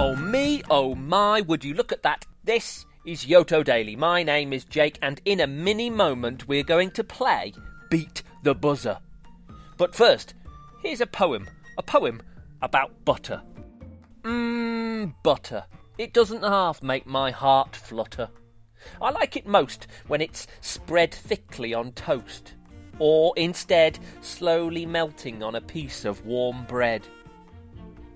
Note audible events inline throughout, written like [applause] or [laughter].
Oh me, oh my, would you look at that? This is Yoto Daily. My name is Jake, and in a mini moment we're going to play Beat the Buzzer. But first, here's a poem. A poem about butter. Mmm, butter. It doesn't half make my heart flutter. I like it most when it's spread thickly on toast, or instead slowly melting on a piece of warm bread.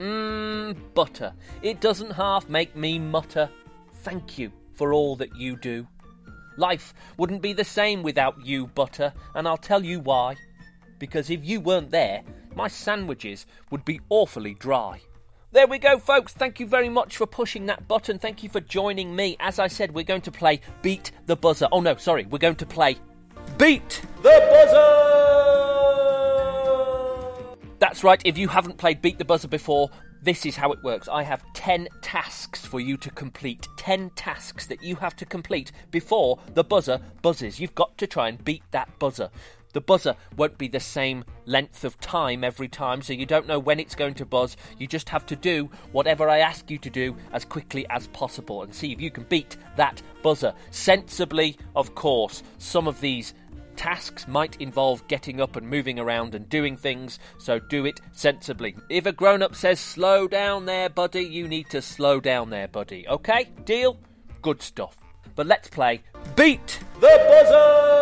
Mmm, butter. It doesn't half make me mutter. Thank you for all that you do. Life wouldn't be the same without you, butter, and I'll tell you why. Because if you weren't there, my sandwiches would be awfully dry. There we go, folks. Thank you very much for pushing that button. Thank you for joining me. As I said, we're going to play Beat the Buzzer. Oh, no, sorry. We're going to play Beat the Buzzer! That's right. If you haven't played Beat the Buzzer before, this is how it works. I have 10 tasks for you to complete. 10 tasks that you have to complete before the buzzer buzzes. You've got to try and beat that buzzer. The buzzer won't be the same length of time every time, so you don't know when it's going to buzz. You just have to do whatever I ask you to do as quickly as possible and see if you can beat that buzzer. Sensibly, of course. Some of these tasks might involve getting up and moving around and doing things, so do it sensibly. If a grown up says, slow down there, buddy, you need to slow down there, buddy. Okay? Deal? Good stuff. But let's play Beat the Buzzer!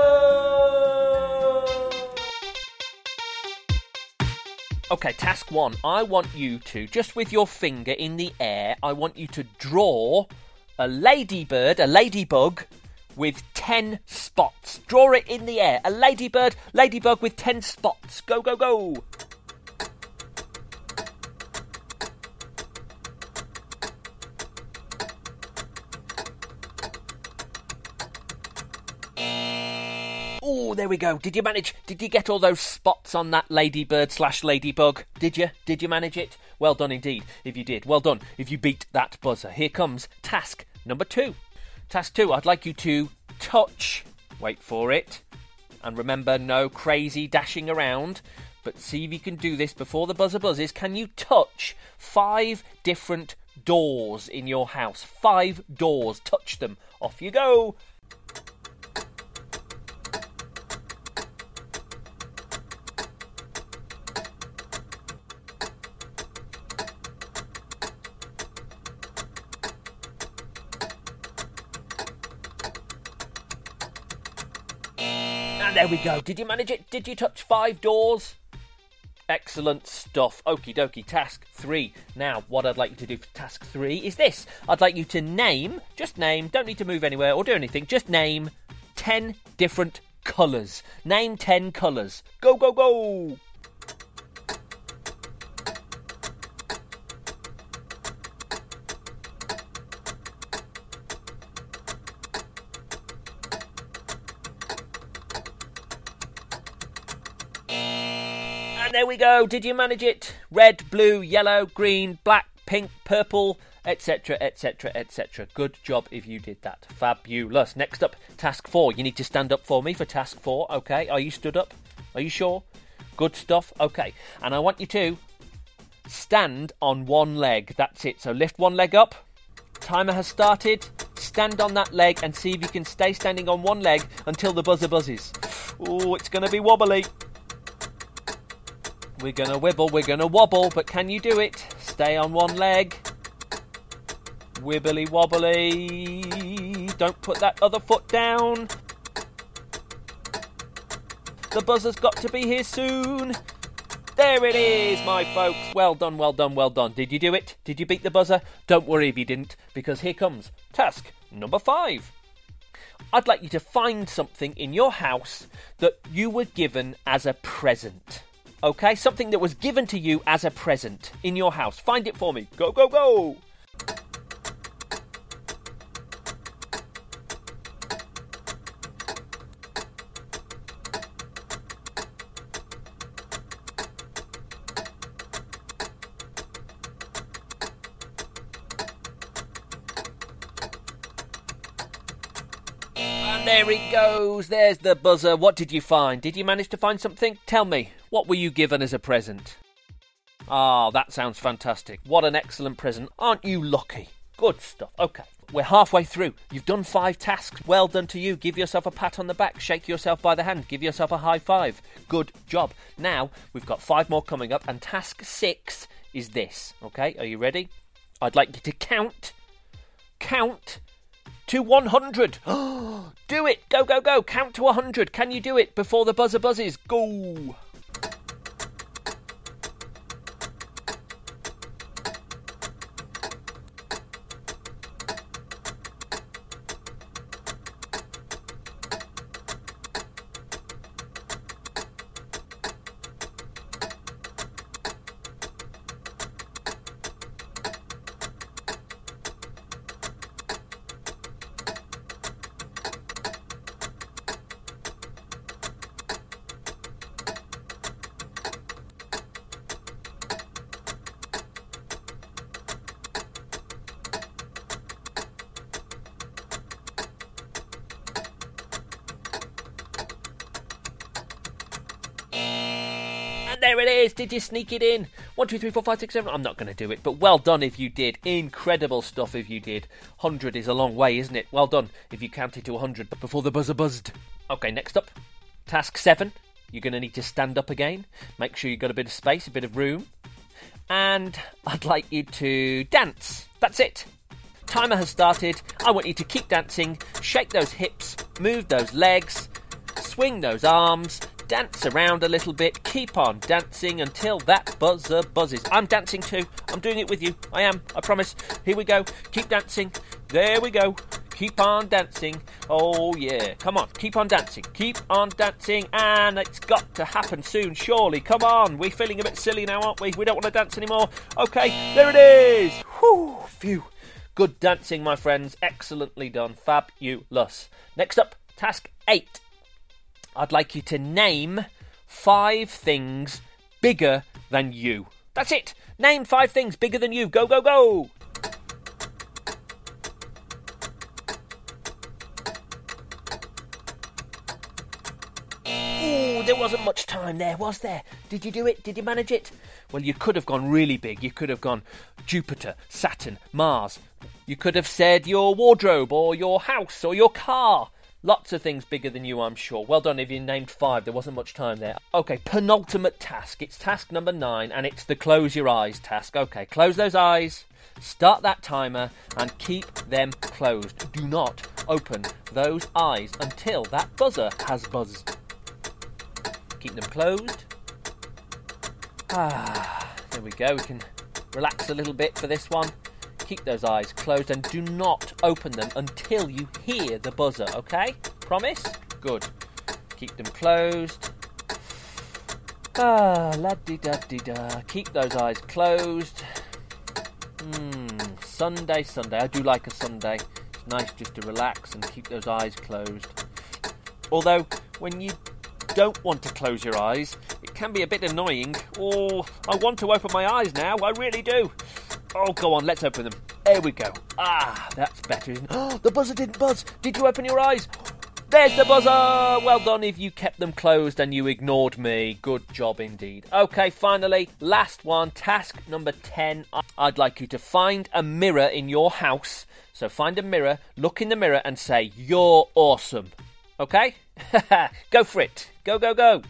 Okay, task one. I want you to, just with your finger in the air, I want you to draw a ladybird, a ladybug, with 10 spots. Draw it in the air. A ladybird, ladybug with 10 spots. Go, go, go. Oh, there we go. Did you manage? Did you get all those spots on that ladybird slash ladybug? Did you? Did you manage it? Well done indeed. If you did, well done. If you beat that buzzer, here comes task number two. Task two. I'd like you to touch. Wait for it. And remember, no crazy dashing around. But see if you can do this before the buzzer buzzes. Can you touch five different doors in your house? Five doors. Touch them. Off you go. And there we go. Did you manage it? Did you touch five doors? Excellent stuff. Okie dokie. Task three. Now, what I'd like you to do for task three is this. I'd like you to name, just name, don't need to move anywhere or do anything, just name 10 different colours. Name 10 colours. Go, go, go! And there we go. Did you manage it? Red, blue, yellow, green, black, pink, purple, etc., etc., etc. Good job if you did that. Fabulous. Next up, task four. You need to stand up for me for task four. Okay. Are you stood up? Are you sure? Good stuff. Okay. And I want you to stand on one leg. That's it. So lift one leg up. Timer has started. Stand on that leg and see if you can stay standing on one leg until the buzzer buzzes. Oh, it's going to be wobbly. We're gonna wibble, we're gonna wobble, but can you do it? Stay on one leg. Wibbly wobbly. Don't put that other foot down. The buzzer's got to be here soon. There it is, my folks. Well done, well done, well done. Did you do it? Did you beat the buzzer? Don't worry if you didn't, because here comes task number five. I'd like you to find something in your house that you were given as a present. Okay, something that was given to you as a present in your house. Find it for me. Go, go, go! And there it goes. There's the buzzer. What did you find? Did you manage to find something? Tell me. What were you given as a present? Ah, that sounds fantastic. What an excellent present. Aren't you lucky? Good stuff. Okay. We're halfway through. You've done five tasks. Well done to you. Give yourself a pat on the back. Shake yourself by the hand. Give yourself a high five. Good job. Now, we've got five more coming up, and task six is this. Okay, are you ready? I'd like you to count. Count to 100. [gasps] do it. Go, go, go. Count to 100. Can you do it before the buzzer buzzes? Go. There it is. Did you sneak it in? One, two, three, four, five, six, seven. I'm not going to do it, but well done if you did. Incredible stuff if you did. 100 is a long way, isn't it? Well done if you counted to 100 before the buzzer buzzed. Okay, next up. Task 7. You're going to need to stand up again. Make sure you've got a bit of space, a bit of room. And I'd like you to dance. That's it. Timer has started. I want you to keep dancing, shake those hips, move those legs, swing those arms, dance around a little bit, keep on dancing until that buzzer buzzes. I'm dancing too. I'm doing it with you. I am. I promise. Here we go. Keep dancing. There we go. Keep on dancing. Oh, yeah. Come on. Keep on dancing. Keep on dancing. And it's got to happen soon, surely. Come on. We're feeling a bit silly now, aren't we? We don't want to dance anymore. Okay. There it is. Whew. Phew. Good dancing, my friends. Excellently done. Fabulous. Next up, task 8. I'd like you to name five things bigger than you. That's it. Name five things bigger than you. Go, go, go. Ooh, there wasn't much time there, was there? Did you do it? Did you manage it? Well, you could have gone really big. You could have gone Jupiter, Saturn, Mars. You could have said your wardrobe or your house or your car. Lots of things bigger than you, I'm sure. Well done if you named five. There wasn't much time there. Okay, penultimate task. It's task number nine, and it's the close your eyes task. Okay, close those eyes, start that timer, and keep them closed. Do not open those eyes until that buzzer has buzzed. Keep them closed. Ah, there we go. We can relax a little bit for this one keep those eyes closed and do not open them until you hear the buzzer, okay? Promise? Good. Keep them closed. Ah, la di da di da. Keep those eyes closed. Hmm, Sunday, Sunday. I do like a Sunday. It's nice just to relax and keep those eyes closed. Although, when you don't want to close your eyes, it can be a bit annoying. Oh, I want to open my eyes now. I really do. Oh, go on, let's open them. There we go. Ah, that's better, isn't it? Oh, [gasps] the buzzer didn't buzz. Did you open your eyes? There's the buzzer! Well done if you kept them closed and you ignored me. Good job indeed. Okay, finally, last one, task number 10. I'd like you to find a mirror in your house. So find a mirror, look in the mirror, and say, You're awesome. Okay? [laughs] go for it. Go, go, go.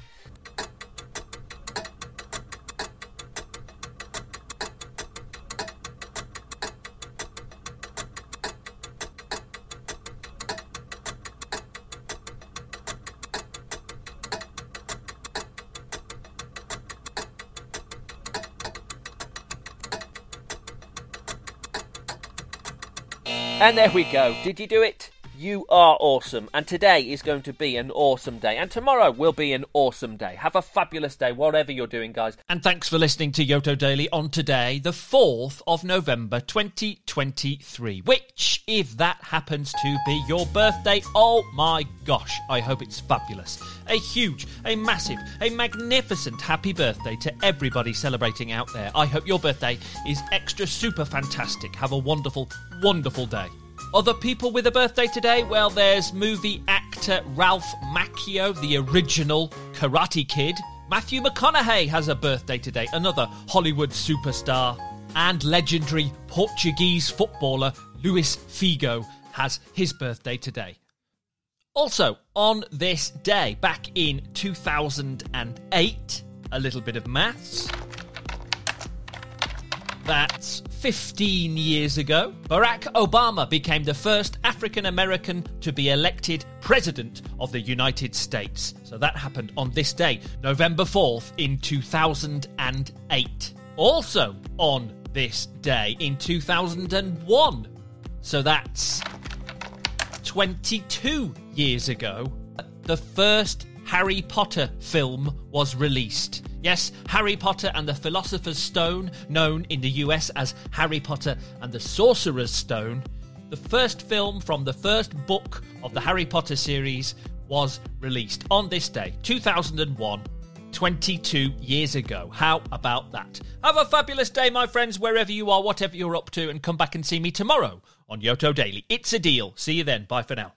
And there we go. Did you do it? You are awesome. And today is going to be an awesome day. And tomorrow will be an awesome day. Have a fabulous day, whatever you're doing, guys. And thanks for listening to Yoto Daily on today, the 4th of November 2023. Which, if that happens to be your birthday, oh my gosh, I hope it's fabulous. A huge, a massive, a magnificent happy birthday to everybody celebrating out there. I hope your birthday is extra super fantastic. Have a wonderful, wonderful day. Other people with a birthday today? Well, there's movie actor Ralph Macchio, the original Karate Kid. Matthew McConaughey has a birthday today, another Hollywood superstar. And legendary Portuguese footballer Luis Figo has his birthday today. Also, on this day, back in 2008, a little bit of maths. That's 15 years ago. Barack Obama became the first African American to be elected president of the United States. So that happened on this day, November 4th, in 2008. Also on this day, in 2001. So that's 22 years ago, the first Harry Potter film was released. Yes, Harry Potter and the Philosopher's Stone, known in the US as Harry Potter and the Sorcerer's Stone, the first film from the first book of the Harry Potter series was released on this day, 2001. 22 years ago. How about that? Have a fabulous day, my friends, wherever you are, whatever you're up to, and come back and see me tomorrow on Yoto Daily. It's a deal. See you then. Bye for now.